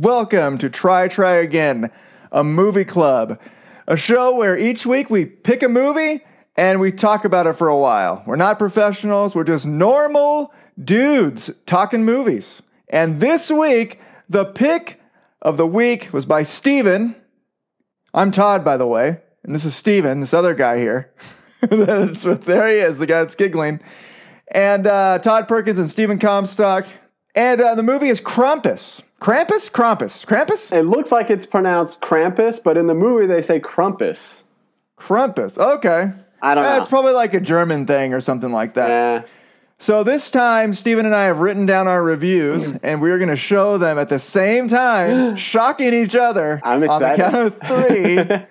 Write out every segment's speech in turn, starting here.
Welcome to Try Try Again, a movie club, a show where each week we pick a movie and we talk about it for a while. We're not professionals, we're just normal dudes talking movies. And this week, the pick of the week was by Steven. I'm Todd, by the way, and this is Steven, this other guy here. there he is, the guy that's giggling. And uh, Todd Perkins and Stephen Comstock. And uh, the movie is Krampus. Krampus? Krampus. Krampus? It looks like it's pronounced Krampus, but in the movie they say Krampus. Krampus. Okay. I don't Eh, know. It's probably like a German thing or something like that. Yeah. So this time, Steven and I have written down our reviews, and we're going to show them at the same time, shocking each other I'm excited. on the count of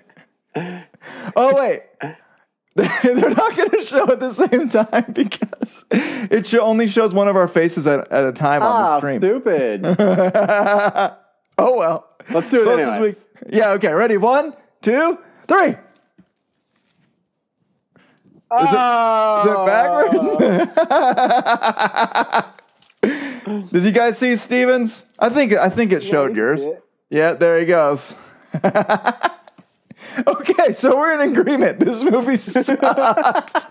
three. oh wait, they're not going to show at the same time because it sho- only shows one of our faces at, at a time on the Ah, stream. stupid. oh well. Let's do it anyways. we- yeah. Okay. Ready? One, two, three. Is Is it backwards? Did you guys see Stevens? I think I think it showed you yours. it. Yeah, there he goes. Okay, so we're in agreement. This movie sucked.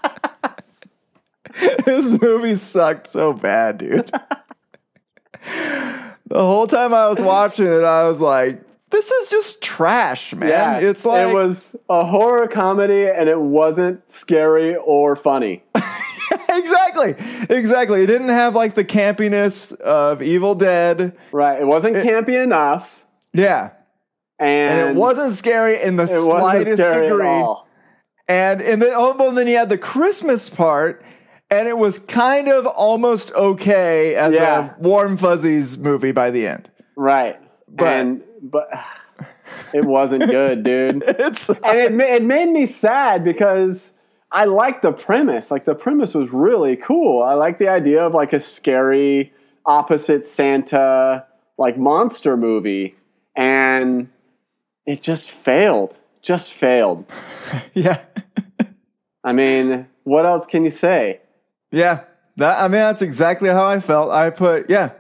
this movie sucked so bad, dude. the whole time I was watching it, I was like, "This is just trash, man." Yeah, it's like it was a horror comedy and it wasn't scary or funny. exactly, exactly. It didn't have like the campiness of Evil Dead. Right. It wasn't campy enough. Yeah, And, and it wasn't scary in the slightest degree. at all. And and then oh, well, then you had the Christmas part, and it was kind of almost okay as Yeah. a warm fuzzies movie by the end. Right. But- and but it wasn't good, dude. It's and it, it made me sad because I liked the premise. Like the premise was really cool. I like the idea of like a scary opposite Santa like monster movie, and it just failed. Just failed. yeah, I mean, what else can you say? yeah. That I mean, that's exactly how I felt. I put yeah,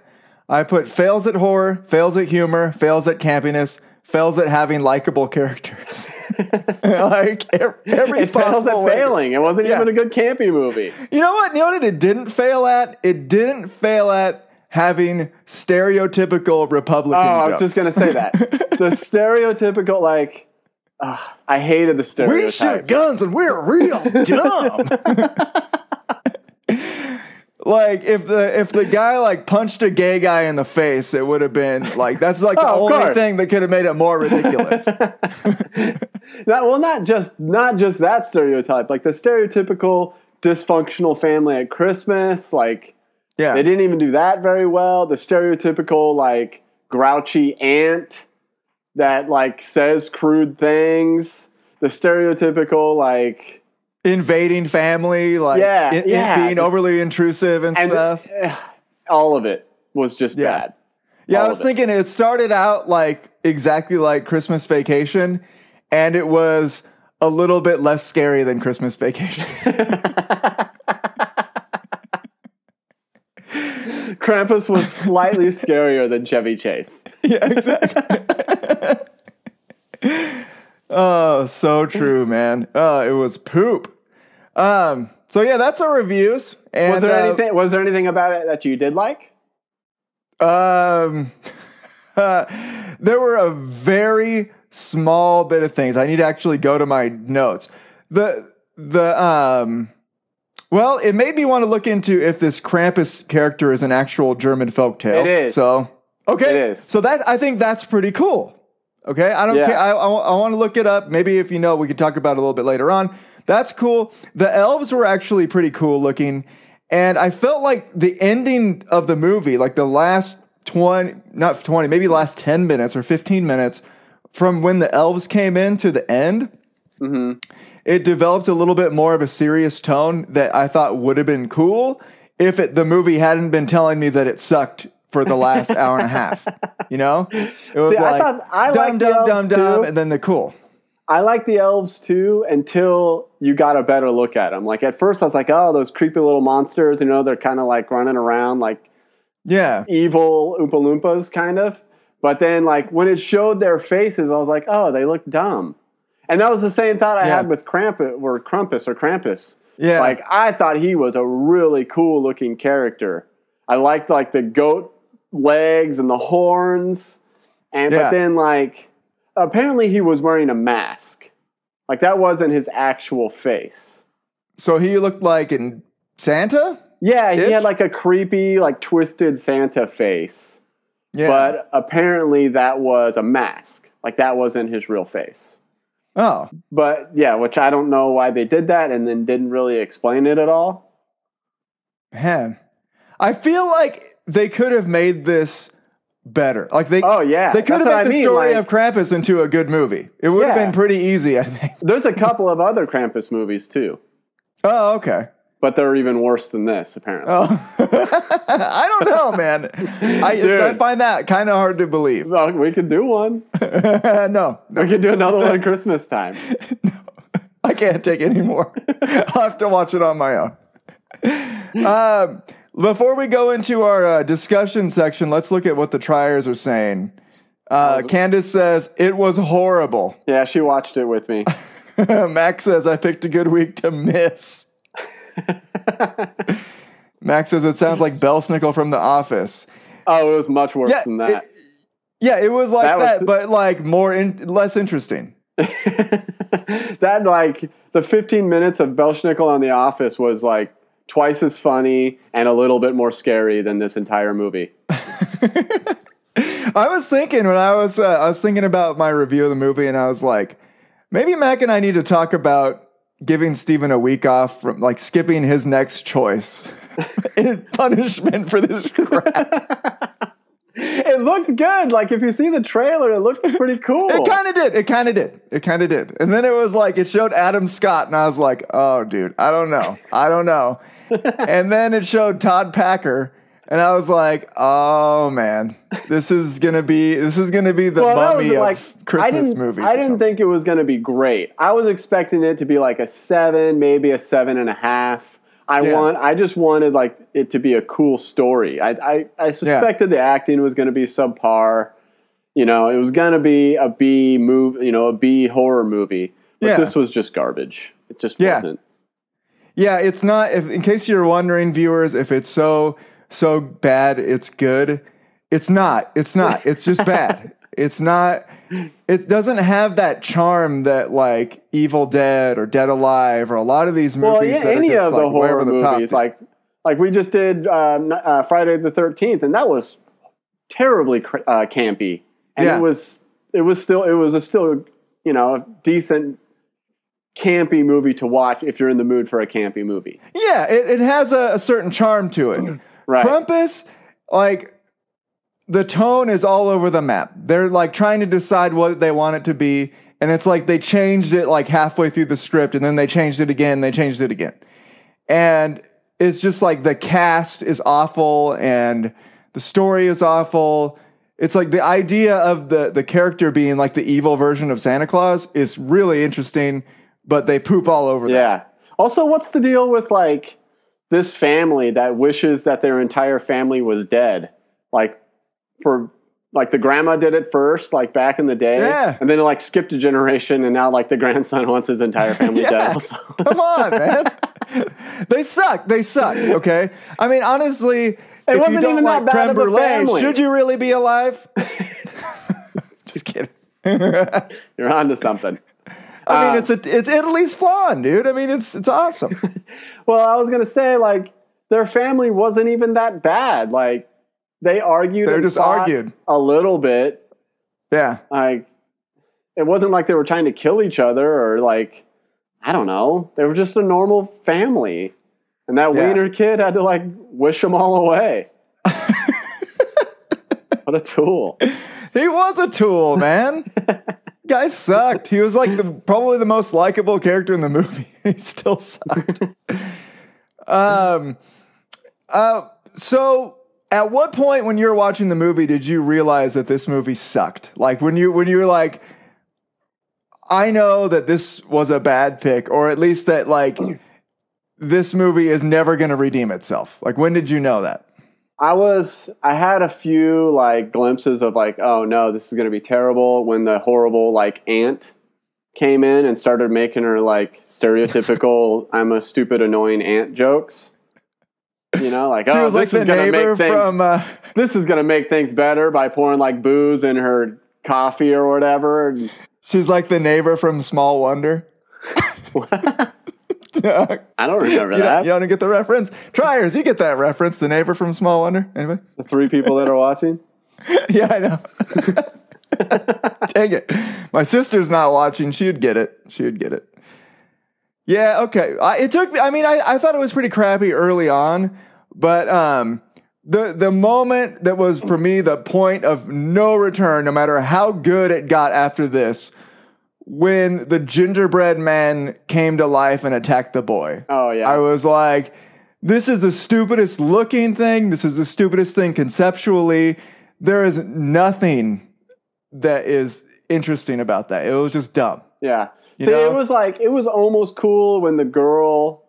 I put fails at horror, fails at humor, fails at campiness. Fails at having likable characters. like every, every It fails at way. failing. It wasn't Yeah. even a good campy movie. You know what? You know what it didn't fail at? It didn't fail at having stereotypical Republican Oh, I was just gonna say that. the stereotypical like. ah, I hated the stereotype. we shoot guns and we're real dumb. like if the if the guy like punched a gay guy in the face, it would have been like that's like the Oh, of only course. thing that could have made it more ridiculous. Not, well, not just not just that stereotype, like the stereotypical dysfunctional family at Christmas. Like yeah. they didn't even do that very well. The stereotypical like grouchy aunt that like says crude things. The stereotypical like Invading family, like Yeah, in- yeah. being overly intrusive and, and stuff. eh, all of it was just Yeah. bad. Yeah, all I was it. thinking it started out like exactly like Christmas Vacation, and it was a little bit less scary than Christmas Vacation. Krampus was slightly scarier than Chevy Chase. yeah, exactly. oh, so true, man. Oh, it was poop. Um. So yeah, that's our reviews. And, Was there uh, anything? Was there anything about it that you did like? Um, there were a very small bit of things. I need to actually go to my notes. The the um, well, it made me want to look into if this Krampus character is an actual German folktale. It is. So okay, It is. So that I think that's pretty cool. Okay, I don't Yeah. care. I, I, want to look it up. Maybe if you know, we could talk about it a little bit later on. That's cool. The elves were actually pretty cool looking. And I felt like the ending of the movie, like the last 20, not 20, maybe last 10 minutes or 15 minutes from when the elves came in to the end, mm-hmm. It developed a little bit more of a serious tone that I thought would have been cool if it, the movie hadn't been telling me that it sucked for the last hour and a half. You know? It was See, I like thought- I dumb, dumb, dumb, dumb, and then the cool. I like the elves too until you got a better look at them. Like at first, I was like, "Oh, those creepy little monsters." You know, they're kind of like running around like Yeah. evil Oompa Loompas, kind of. But then, like when it showed their faces, I was like, oh, they look dumb. And that was the same thought I Yeah. had with Krampus or Krampus or Krampus. Yeah. Like I thought he was a really cool looking character. I liked like the goat legs and the horns. And Yeah. but then like apparently he was wearing a mask. Like that wasn't his actual face. So he looked like in Santa? Yeah, he Ish? had like a creepy, like twisted Santa face. Yeah. But apparently that was a mask. Like that wasn't his real face. Oh. But yeah, which I don't know why they did that and then didn't really explain it at all. Man. I feel like they could have made this better. Like they Oh yeah, They could have made the I mean, story like- of Krampus into a good movie. It would have been pretty easy, I think. There's a couple of other Krampus movies too, Oh, okay. But they're even worse than this apparently. Oh, I don't know, man. I, I find that kind of hard to believe. Well, we could do one. no, no, We could do another one at Christmas time. no, I can't take any more. I'll have to watch it on my own. Um, before we go into our uh, discussion section, let's look at what the triers are saying. Uh, Candace says it was horrible. Yeah, she watched it with me. Max says I picked a good week to miss. Max says it sounds like Belsnickel from The Office. Oh, it was much worse Yeah, than that. Yeah, it was like That that, was- but like more in, less interesting. that like the 15 minutes of Belsnickel on The Office was like twice as funny and a little bit more scary than this entire movie. I was thinking when I was uh, I was thinking about my review of the movie, and I was like, maybe Mac and I need to talk about giving Steven a week off from like skipping his next choice in punishment for this crap. It looked good. Like if you see the trailer, it looked pretty cool. It kind of did. It kind of did. It kind of did. And then it was like it showed Adam Scott, and I was like, oh, dude, I don't know, I don't know. and then it showed Todd Packer. And I was like, "Oh man, this is gonna be this is gonna be the Well, mummy of like, Christmas I didn't, movies." I didn't think it was going to be great. I was expecting it to be like a seven, maybe a seven and a half. I Yeah. want. I just wanted like it to be a cool story. I I, I suspected the acting was going to be subpar. You know, it was going to be a B move. You know, a B horror movie. But Yeah. this was just garbage. It just Yeah. wasn't. Yeah, it's not. If in case you're wondering, viewers, if it's so so bad, it's good. It's not. It's not. It's just bad. It's not. It doesn't have that charm that like Evil Dead or Dead Alive or a lot of these movies. Well, yeah, that are any just, of the like, horror the movies, like like we just did um, uh, Friday the Thirteenth, and that was terribly cr- uh, campy, and Yeah. it was it was still it was a still you know a decent campy movie to watch if you're in the mood for a campy movie. yeah, it, it has a, a certain charm to it. Right. Krampus, like the tone is all over the map. They're like trying to decide what they want it to be, and it's like they changed it like halfway through the script, and then they changed it again, they changed it again. And it's just like the cast is awful and the story is awful. It's like the idea of the the character being like the evil version of Santa Claus is really interesting, but they poop all over that. Yeah. Also, what's the deal with like this family that wishes that their entire family was dead? Like for like the grandma did it first, like back in the day, Yeah. and then it like skipped a generation, and now like the grandson wants his entire family Yeah. dead. Also. Come on, man. they suck. They suck. Okay. I mean, honestly, if wasn't don't even that like bad creme brulee, family. should you really be alive? Just kidding. You're onto something. I mean, Uh, it's a, it's Italy's flan, dude. I mean, it's it's awesome. Well, I was gonna say like their family wasn't even that bad. Like they argued. They just argued. a little bit. Yeah. Like it wasn't like they were trying to kill each other or like I don't know. They were just a normal family, and that Yeah. wiener kid had to like wish them all away. what a tool! He was a tool, man. Guy sucked. He was like the probably the most likable character in the movie. he still sucked. um uh so at what point when you were watching the movie did you realize that this movie sucked? Like when you when you were like I know that this was a bad pick or at least that like this movie is never going to redeem itself. Like when did you know that? I was I had a few like glimpses of like oh no this is gonna be terrible when the horrible like aunt came in and started making her like stereotypical I'm a stupid annoying aunt jokes. You know, like She oh was this like is the gonna neighbor make things from. Uh, this is gonna make things better by pouring like booze in her coffee or whatever. And she's like the neighbor from Small Wonder. you, I don't remember don't, that. you don't get the reference. Tryers, you get that reference. The neighbor from Small Wonder. Anybody? The three people that are watching. yeah, I know. Dang it. My sister's not watching. She'd get it. She would get it. Yeah, okay. I, it took me, I mean, I, I thought it was pretty crappy early on, but um, the, the moment that was for me the point of no return, no matter how good it got after this, when the gingerbread man came to life and attacked the boy. Oh yeah. I was like, this is the stupidest looking thing. This is the stupidest thing conceptually. There is nothing that is interesting about that. It was just dumb. Yeah. You See, know? it was like it was almost cool when the girl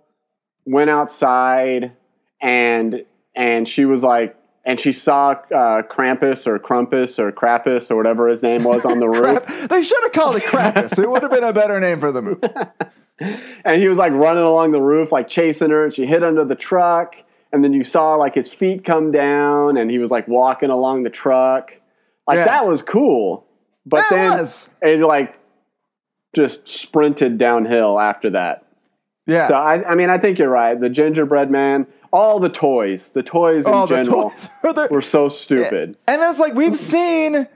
went outside and and she was like and she saw uh, Krampus or Crumpus or Krampus or whatever his name was on the roof, They should have called it Krampus. it would have been a better name for the movie. and he was like running along the roof, like chasing her, and she hid under the truck, and then you saw like his feet come down, and he was like walking along the truck, like Yeah. that was cool. But That then was. it like just sprinted downhill after that. Yeah. So I, I mean, I think you're right. The gingerbread man, all the toys, the toys in Oh, the general toys were so stupid. And it's like we've seen,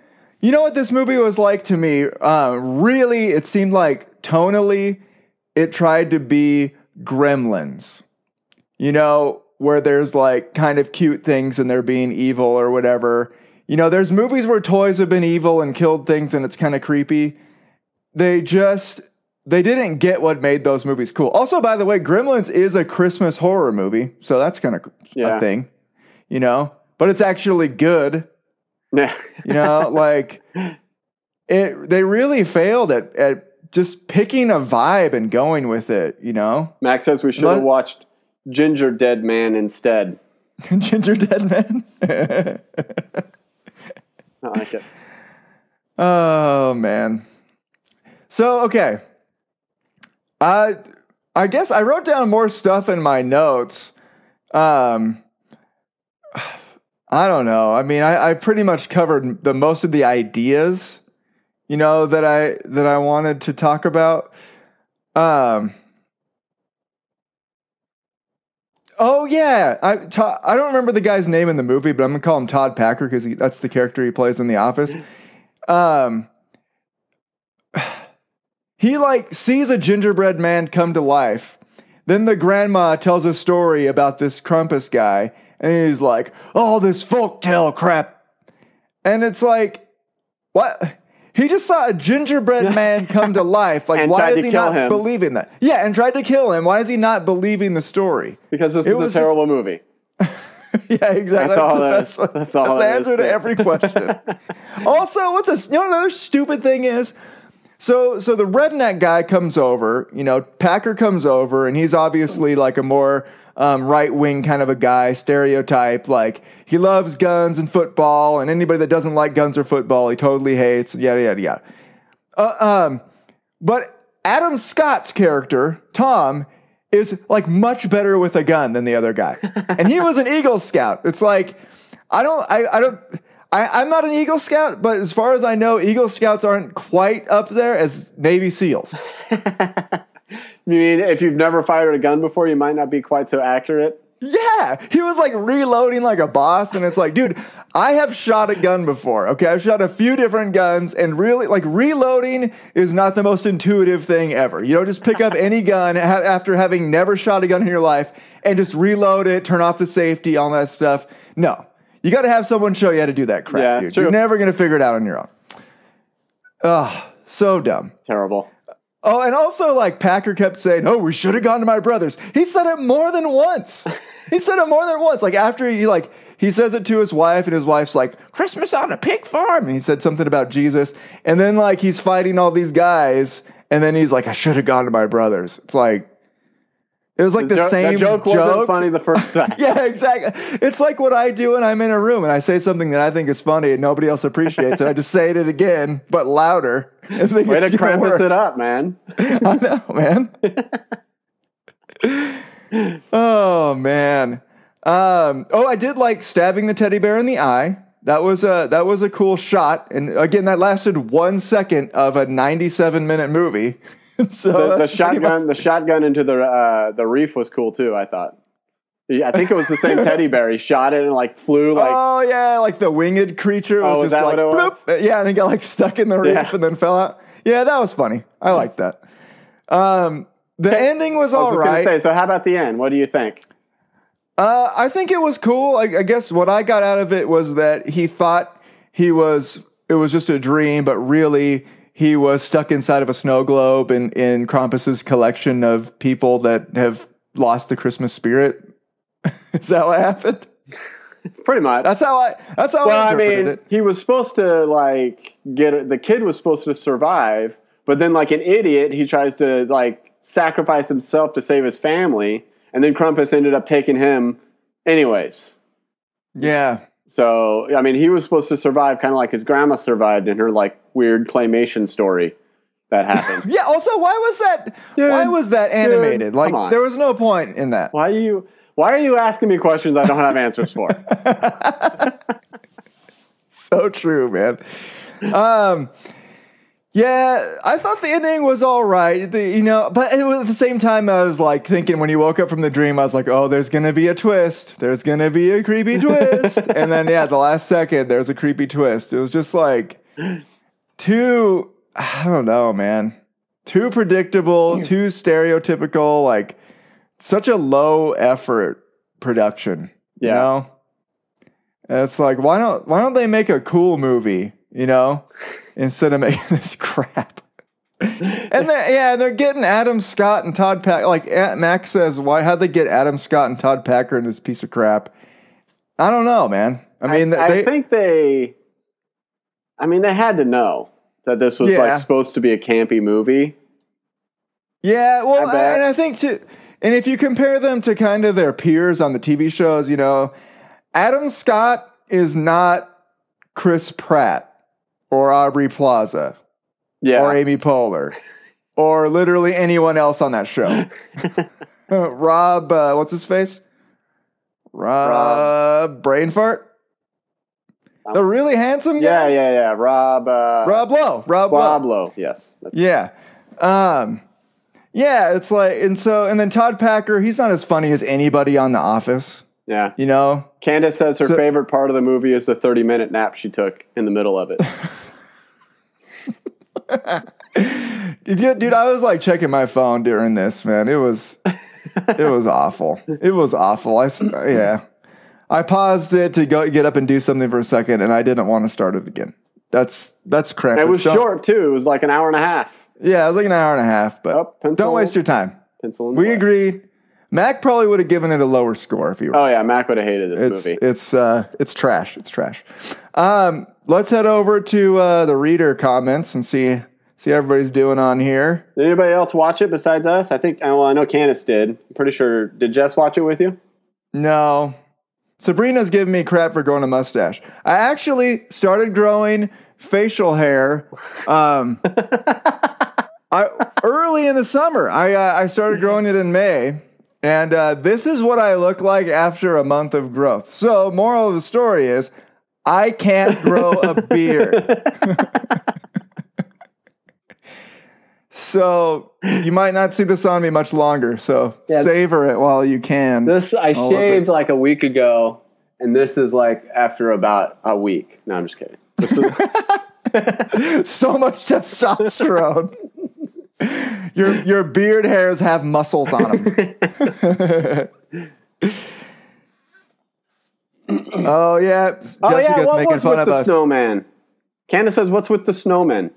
you know what this movie was like to me? Uh, really, it seemed like tonally, it tried to be Gremlins. You know, where there's like kind of cute things and they're being evil or whatever. You know, there's movies where toys have been evil and killed things and it's kind of creepy. They just they didn't get what made those movies cool. Also, by the way, Gremlins is a Christmas horror movie, so that's kind of Yeah. a thing. You know, but it's actually good. Yeah. You know, like it they really failed at at just picking a vibe and going with it, you know? Max says we should have watched Gingerdead Man instead. Gingerdead Man. I like it. oh man. So okay. I I guess I wrote down more stuff in my notes. Um I don't know. I mean, I, I pretty much covered the most of the ideas, you know, that I that I wanted to talk about. Um Oh yeah, I Todd, I don't remember the guy's name in the movie, but I'm gonna call him Todd Packer because that's the character he plays in The Office. Um, he like sees a gingerbread man come to life. Then the grandma tells a story about this Krampus guy, and he's like, "Oh, this folktale crap," and it's like, what? He just saw a gingerbread man come to life. Like, why is he not him. believing that? Yeah, and tried to kill him. Why is he not believing the story? Because this It is a was just- terrible movie. Yeah, exactly. That's all the there best, is. That's all the answer is to to every question. also, what's a you know another stupid thing is so so the redneck guy comes over, you know, Packer comes over, and he's obviously like a more um, right wing kind of a guy, stereotype. Like he loves guns and football, and anybody that doesn't like guns or football, he totally hates. Yada yada yada. Uh, um, but Adam Scott's character, Tom, is like much better with a gun than the other guy. and he was an Eagle Scout. It's like, I don't, I, I don't, I, I'm not an Eagle Scout, but as far as I know, Eagle Scouts aren't quite up there as Navy SEALs. You mean if you've never fired a gun before, you might not be quite so accurate? Yeah, he was like reloading like a boss, and it's like, dude, I have shot a gun before. Okay, I've shot a few different guns, and really, like reloading is not the most intuitive thing ever. You don't just pick up any gun ha- after having never shot a gun in your life and just reload it, turn off the safety, all that stuff. No, you got to have someone show you how to do that crap. Yeah, dude. true. You're never gonna figure it out on your own. Ugh, so dumb. Terrible. Oh, and also like Packer kept saying, "Oh, we should have gone to my brother's." He said it more than once. he said it more than once. Like after he like he says it to his wife, and his wife's like, "Christmas on a pig farm," and he said something about Jesus, and then like he's fighting all these guys, and then he's like, "I should have gone to my brother's." It's like, It was like the, jo- same the joke, joke. wasn't funny the first time. Yeah, exactly. It's like what I do when I'm in a room and I say something that I think is funny and nobody else appreciates it. I just say it again, but louder. Think Way to it's gonna Krampus work. it up, man. I know, man. oh man. Um, oh, I did like stabbing the teddy bear in the eye. That was a that was a cool shot, and again, that lasted one second of a 97 minute movie. so The, the much- shotgun, the shotgun into the uh, the reef was cool too. I thought. Yeah, I think it was the same teddy bear. He shot it and like flew like. oh yeah, like the winged creature was Oh, was just that like what it was? Yeah, and it got like stuck in the reef Yeah. and then fell out. Yeah, that was funny. I liked that. Um, the ending was I all was gonna right. say, so how about the end? What do you think? Uh, I think it was cool. I, I guess what I got out of it was that he thought he was it was just a dream, but really he was stuck inside of a snow globe in in Krampus's collection of people that have lost the Christmas spirit. Is that what happened? Pretty much. That's how I. That's how well, I I mean, it. he was supposed to like get the kid was supposed to survive, but then like an idiot, he tries to like sacrifice himself to save his family, and then Krampus ended up taking him anyways. Yeah. So I mean, he was supposed to survive, kind of like his grandma survived in her like weird claymation story that happened. Yeah. Also, why was that? Dude, why was that animated? come like, there was no point in that. why are you? Why are you asking me questions I don't have answers for? so true, man. Um, yeah, I thought the ending was all right. The, you know, but it was, at the same time, I was like thinking when he woke up from the dream, I was like, oh, there's gonna be a twist. There's gonna be a creepy twist. and then yeah, the last second, there's a creepy twist. It was just like too. I don't know, man. Too predictable. Too stereotypical. Like such a low effort production. You Yeah. know. And it's like why don't why don't they make a cool movie? You know, instead of making this crap. and they yeah, they're getting Adam Scott and Todd Packer. Like Aunt Max says, why how'd they get Adam Scott and Todd Packer in this piece of crap? I don't know, man. I mean, I, they, I think they. I mean, they had to know that this was Yeah. like supposed to be a campy movie. Yeah, well, I and I think too, and if you compare them to kind of their peers on the TV shows, you know, Adam Scott is not Chris Pratt or Aubrey Plaza Yeah, or Amy Poehler or literally anyone else on that show. Rob, uh, what's his face? Rob, brain fart. The really handsome guy. yeah, yeah. Yeah. Rob. Uh, Rob Lowe. Rob Lowe. Rob Lowe. Yes. That's, Yeah. Um yeah, it's like and so and then Todd Packer, he's not as funny as anybody on the office, yeah. you know? Candace says her So- favorite part of the movie is the 30 minute nap she took in the middle of it. Dude, dude, I was like checking my phone during this, man. It was it was awful. It was awful. I yeah. I paused it to go get up and do something for a second and I didn't want to start it again. That's that's crap. it was Don't- short too. It was like an hour and a half. Yeah, it was like an hour and a half, but Oh, pencil. don't waste your time. Pencil We play. agreed. Mac probably would have given it a lower score if he were Oh yeah, Mac would have hated this It's movie. it's uh it's trash. It's trash. Um, let's head over to uh, the reader comments and see see how everybody's doing on here. Did anybody else watch it besides us? I think. Well, I know Candace did. I'm pretty sure. Did Jess watch it with you? No, Sabrina's giving me crap for growing a mustache. I actually started growing facial hair. Um, I early in the summer. I uh, I started growing it in May. And uh, this is what I look like after a month of growth. So, moral of the story is, I can't grow a beard. So you might not see this on me much longer. So Yeah. savor it while you can. This I All shaved like a week ago, and this is like after about a week. No, I'm just kidding. So much testosterone. your your beard hairs have muscles on them. oh yeah, Jessica's oh yeah, what was with the us. snowman? Candace says, "What's with the snowman?"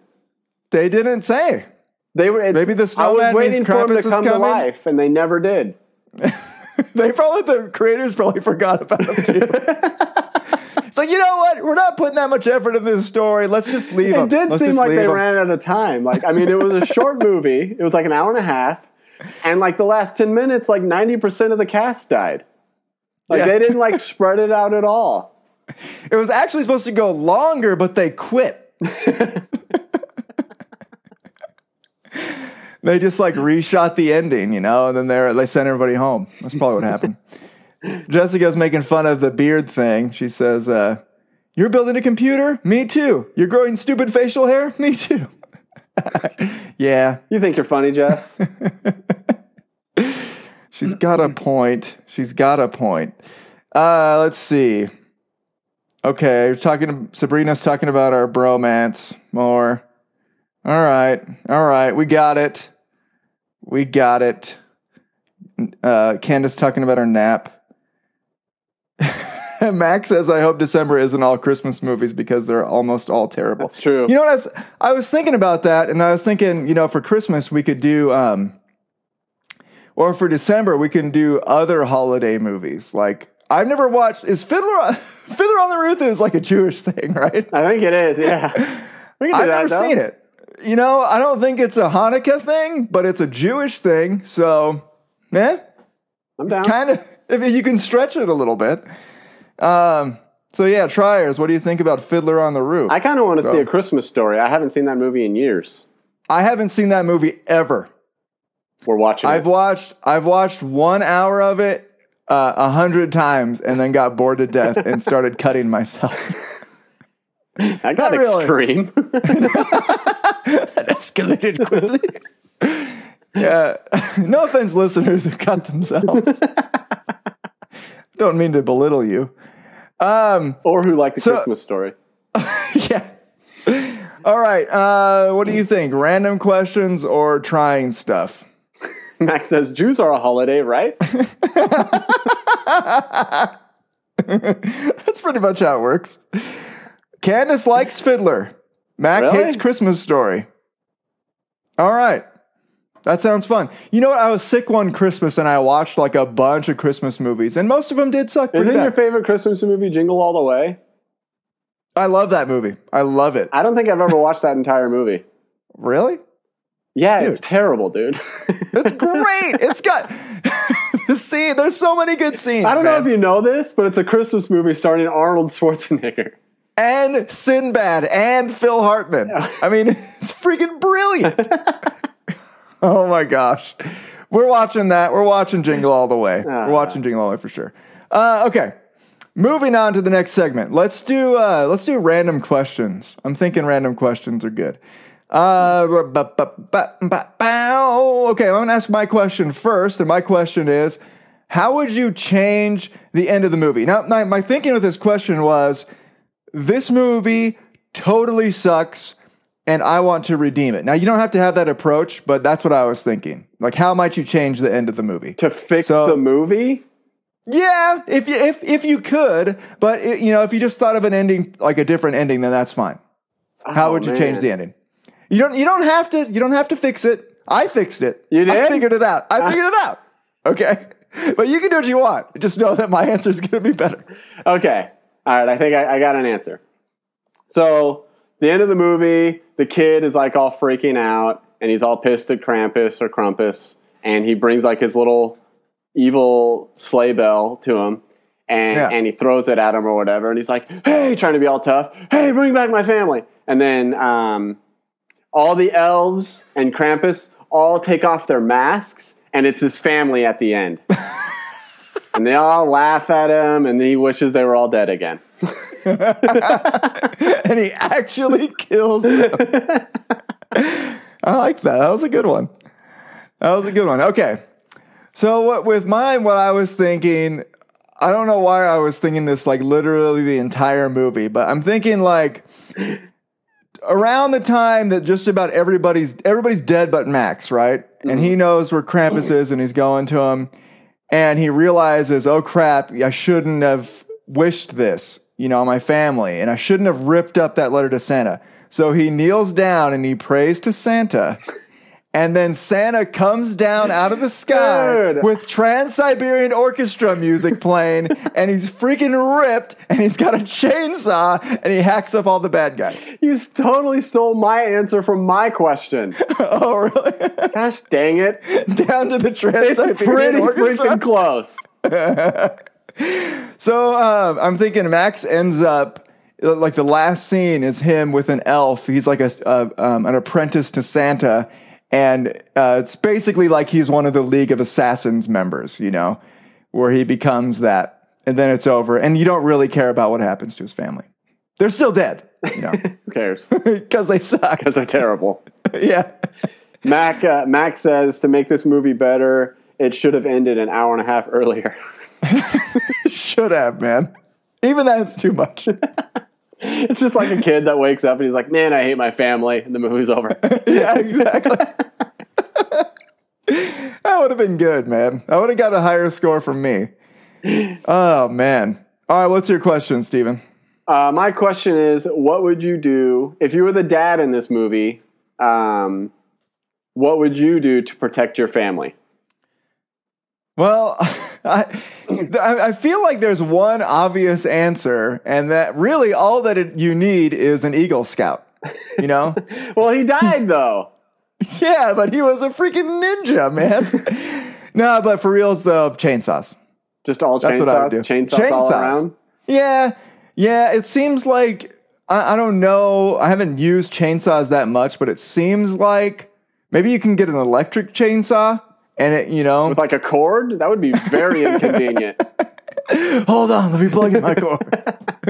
They didn't say. They were Maybe the I snowman was waiting for him to come to life, and they never did. They probably the creators probably forgot about them too. it's like you know what? We're not putting that much effort into this story. Let's just leave It them. did Let's seem like they they 'em. ran out of time. Like I mean, it was a short movie. It was like an hour and a half, and like the last 10 minutes, like 90% of the cast died. Like Yeah. they didn't like spread it out at all. It was actually supposed to go longer, but they quit. they just like reshot the ending, you know, and then they they sent everybody home. That's probably what happened. Jessica's making fun of the beard thing. She says, uh, "You're building a computer? Me too. You're growing stupid facial hair? Me too." yeah, You think you're funny, Jess? she's got a point. She's got a point. Uh, let's see. Okay, you're talking. Sabrina's talking about our bromance more. All right, all right, we got it. We got it. Uh, Candace talking about her nap. Max says, "I hope December isn't all Christmas movies because they're almost all terrible." That's true. You know what I was, I was thinking about that, and I was thinking, you know, for Christmas we could do, um, or for December we can do other holiday movies. Like I've never watched. Is Fiddler on, Fiddler on the Roof is like a Jewish thing, right? I think it is, yeah. We can do I've that, never though. seen it. You know, I don't think it's a Hanukkah thing, but it's a Jewish thing. So, eh, I'm down. kind of if you can stretch it a little bit. Um, so yeah, triers. What do you think about Fiddler on the Roof? I kind of want to see a Christmas story. I haven't seen that movie in years. I haven't seen that movie ever. We're watching I've it. watched I've watched one hour of it uh, a hundred times and then got bored to death and started cutting myself. I got really. extreme. that escalated quickly. yeah. No offense, listeners who cut themselves. Don't mean to belittle you. Um, or who like the So- Christmas story. yeah. All right. Uh, what do you think? Random questions or trying stuff? Max says Jews are a holiday, right? That's pretty much how it works. Candace likes Fiddler. Mac Really? hates Christmas Story. All right. That sounds fun. You know what? I was sick one Christmas and I watched like a bunch of Christmas movies, and most of them did suck. Isn't your favorite Christmas movie Jingle All the Way? I love that movie. I love it. I don't think I've ever watched that entire movie. Really? Yeah, Dude. it's terrible, dude. It's great. it's got the scene. There's so many good scenes. I don't know if you know this, but it's a Christmas movie starring Arnold Schwarzenegger. and Sinbad and Phil Hartman. I mean, it's freaking brilliant. oh my gosh. We're watching that. We're watching Jingle All the Way. Ah. We're watching Jingle All the Way for sure. Uh, okay. Moving on to the next segment. Let's do uh, let's do random questions. I'm thinking random questions are good. Uh, bow. okay, I'm gonna ask my question first, and my question is, how would you change the end of the movie? Now, my, my thinking with this question was, this movie totally sucks and I want to redeem it. Now, you don't have to have that approach, but that's what I was thinking. Like, how might you change the end of the movie? To fix So- the movie? Yeah, if you if if you could, but it, you know, if you just thought of an ending like a different ending, then that's fine. How Oh, would you man. change the ending? You don't you don't have to you don't have to fix it. I fixed it. You did. I figured it out. I ah. figured it out. Okay. But you can do what you want. Just know that my answer is going to be better. Okay. All right. I think I, I got an answer. So, the end of the movie, the kid is like all freaking out and he's all pissed at Krampus or Krampus. And he brings like his little evil sleigh bell to him. And, Yeah. and he throws it at him or whatever. And he's like, hey, trying to be all tough. Hey, bring back my family. And then um, all the elves and Krampus all take off their masks. And it's his family at the end. and they all laugh at him. And he wishes they were all dead again. and he actually kills them. I like that. That was a good one. That was a good one. Okay. So what with mine, what I was thinking, I don't know why I was thinking this like literally the entire movie, but I'm thinking like around the time that just about everybody's everybody's dead but Max, right? And he mm-hmm. knows where Krampus is and he's going to him and he realizes, "Oh crap, I shouldn't have wished this, you know, my family and I shouldn't have ripped up that letter to Santa." So he kneels down and he prays to Santa. and then Santa comes down out of the sky Dude. with Trans Siberian Orchestra music playing, and he's freaking ripped, and he's got a chainsaw, and he hacks up all the bad guys. You totally stole my answer from my question. oh, really? Gosh dang it. down to the Trans Siberian Orchestra. pretty freaking close. So um, I'm thinking Max ends up like the last scene is him with an elf. He's like a uh, um, an apprentice to Santa, and uh, it's basically like he's one of the League of Assassins members, you know, where he becomes that, and then it's over, and you don't really care about what happens to his family. They're still dead, you know, Who cares? because they suck. Because they're terrible. yeah. Mac uh, Mac says to make this movie better, it should have ended an hour and a half earlier. Should have, man. Even that's too much. it's just like a kid that wakes up and he's like, "Man, I hate my family," and the movie's over. yeah, exactly. that would have been good, man. I would have got a higher score from me. Oh man. All right, what's your question, Steven? Uh, my question is, what would you do if you were the dad in this movie? Um, what would you do to protect your family? Well, I, I feel like there's one obvious answer, and that really all that it, you need is an Eagle Scout. You know? Well, he died though. yeah, but he was a freaking ninja, man. no, but for reals though, chainsaws. Just all chainsaws. That's what I would chainsaws, do. chainsaws, all around. Yeah, yeah. It seems like I, I don't know. I haven't used chainsaws that much, but it seems like maybe you can get an electric chainsaw, and it, you know, With like a cord, that would be very inconvenient. hold on, let me plug in my cord.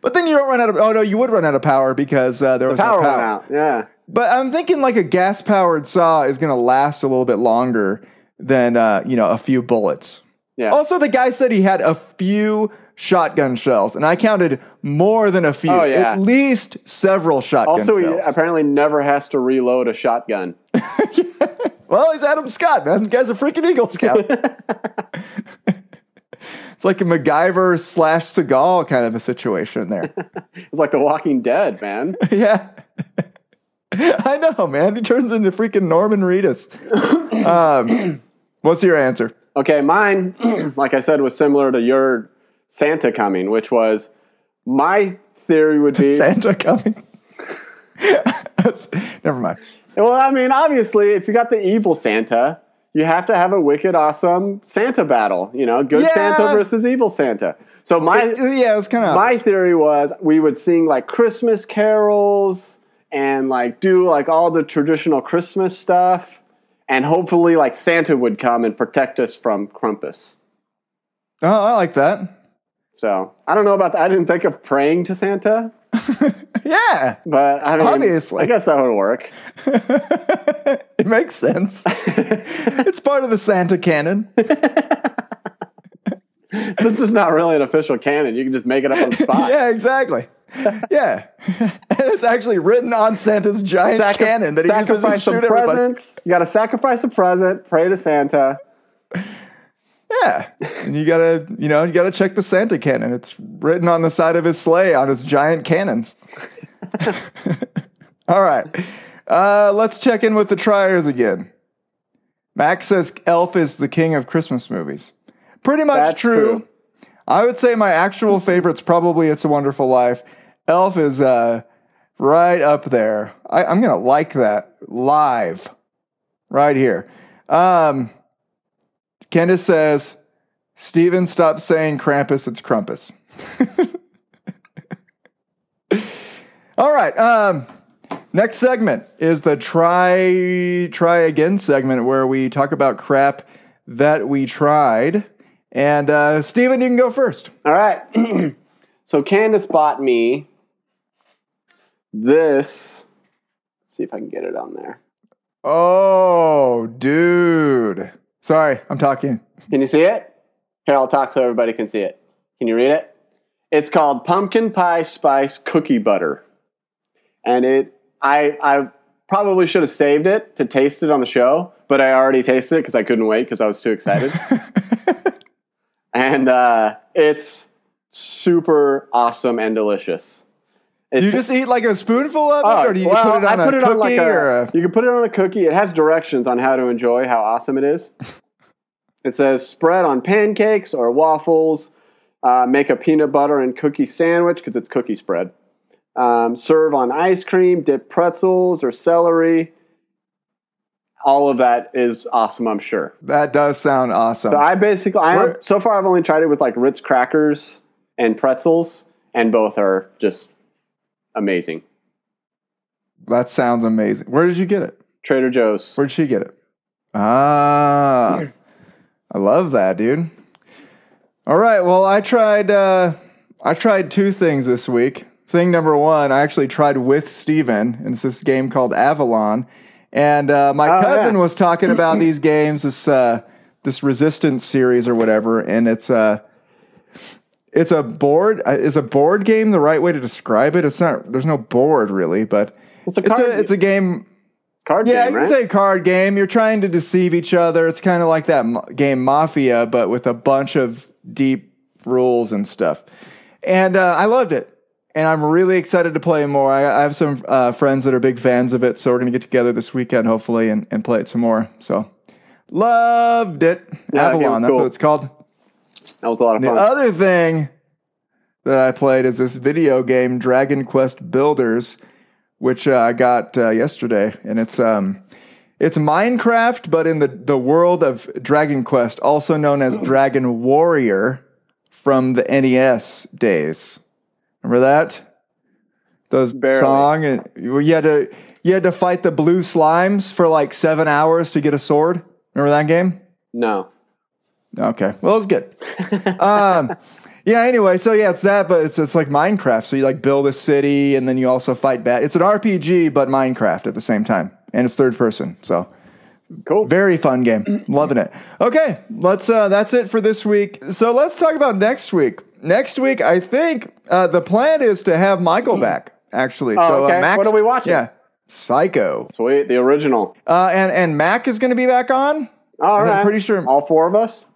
but then you don't run out of. Oh no, you would run out of power because uh, there was Power no went out. Yeah. But I'm thinking like a gas powered saw is going to last a little bit longer than uh, you know a few bullets. Yeah. Also, the guy said he had a few shotgun shells, and I counted more than a few. Oh, yeah. At least several shotgun Also, he apparently never has to reload a shotgun. well, he's Adam Scott, man. The guy's a freaking Eagle Scout. it's like a MacGyver slash Seagal kind of a situation there. It's like The Walking Dead, man. yeah. I know, man. He turns into freaking Norman Reedus. um, what's your answer? Okay, mine, like I said, was similar to your Santa coming, which was my theory would be. Santa coming. Never mind. Well, I mean, obviously, if you got the evil Santa, you have to have a wicked awesome Santa battle. You know, good Yeah. Santa versus evil Santa. So my uh, Yeah, it's kind of my theory was we would sing like Christmas carols and like do like all the traditional Christmas stuff, and hopefully like Santa would come and protect us from Krampus. Oh, I like that. So I don't know about that. I didn't think of praying to Santa, Yeah, but I mean, Obviously. I guess that would work. it makes sense. it's part of the Santa canon. This is not really an official canon. You can just make it up on the spot. Yeah, exactly. Yeah, and it's actually written on Santa's giant Sacri- cannon that he uses to shoot everybody. presents. You got to sacrifice a present. Pray to Santa. Yeah, and you gotta, you know, you gotta check the Santa cannon. It's written on the side of his sleigh on his giant cannons. All right, uh, let's check in with the triers again. Max says Elf is the king of Christmas movies. Pretty much That's true. true. I would say my actual favorite's probably It's a Wonderful Life. Elf is uh, right up there. I, I'm gonna like that live, right here. Um, Candace says, Steven, stop saying Krampus, it's Crumpus. All right. Um, next segment is the try try again segment where we talk about crap that we tried. And uh, Steven, you can go first. All right. so Candace bought me this. Let's see if I can get it on there. Oh, dude. Sorry, I'm talking. Can you see it? Here, I'll talk so everybody can see it. Can you read it? It's called Pumpkin Pie Spice Cookie Butter. And it, I, I probably should have saved it to taste it on the show, but I already tasted it because I couldn't wait because I was too excited. and uh, it's super awesome and delicious. Do you It's- just eat like a spoonful of it, Oh, or do you well, put it on I a put it cookie on like a, a? You can put it on a cookie. It has directions on how to enjoy how awesome it is. it says spread on pancakes or waffles. Uh, make a peanut butter and cookie sandwich because it's cookie spread. Um, serve on ice cream, dip pretzels or celery. All of that is awesome, I'm sure. That does sound awesome. So I basically, I Where- so far I've only tried it with like Ritz crackers and pretzels, and both are just amazing. that sounds amazing. Where did you get it? Trader Joe's. Where'd she get it? Ah, I love that, dude. All right, well, I tried. Uh, I tried two things this week. Thing number one, I actually tried with Steven. and It's this game called Avalon, and uh, my Oh, cousin yeah. was talking about these games, this uh, this Resistance series or whatever, and it's uh, it's a board. uh, Is a board game the right way to describe it? It's not. There's no board really, but It's a it's card. a it's a game. card Yeah, game, you right? can say card game. You're trying to deceive each other. It's kind of like that mo- game Mafia, but with a bunch of deep rules and stuff. And uh, I loved it. And I'm really excited to play more. I, I have some uh, friends that are big fans of it, so we're going to get together this weekend, hopefully, and, and play it some more. So, loved it. Yeah, Avalon, that's cool. what it's called. that was a lot of fun. The other thing that I played is this video game, Dragon Quest Builders, which uh, I got uh, yesterday, and it's um, it's Minecraft, but in the the world of Dragon Quest, also known as Dragon Warrior, from the NES days. Remember that? Those Barely. song, and you had to you had to fight the blue slimes for like seven hours to get a sword. Remember that game? no. Okay. Well, it's good. um, yeah. Anyway, so yeah, it's that, but it's it's like Minecraft. So you like build a city, and then you also fight bad. It's an RPG, but Minecraft at the same time, and it's third person. So Cool. very fun game. Loving it. Okay, let's. Uh, that's it for this week. So let's talk about next week. Next week, I think uh, the plan is to have Michael back. Actually, Oh, so okay. uh, Max, What are we watching? Yeah, Psycho, Sweet. The original. uh, and and Mac is going to be back on. All I'm pretty sure- All four of us?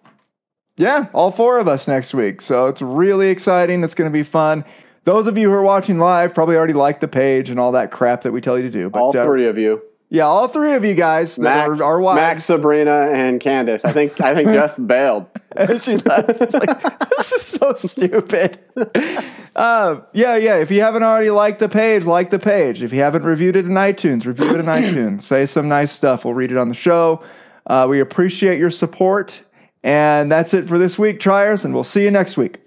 Yeah, all four of us next week. So it's really exciting. It's going to be fun. Those of you who are watching live probably already like the page and all that crap that we tell you to do. But All uh, three of you. Yeah, all three of you guys Mac, are our wives. Mac, Sabrina, and Candace. I think I think Jess bailed. she left. Like, this is so stupid. Uh, yeah, yeah. If you haven't already liked the page, like the page. If you haven't reviewed it in iTunes, review it in iTunes. Say some nice stuff. We'll read it on the show. Uh, we appreciate your support. And that's it for this week, Triers, and we'll see you next week.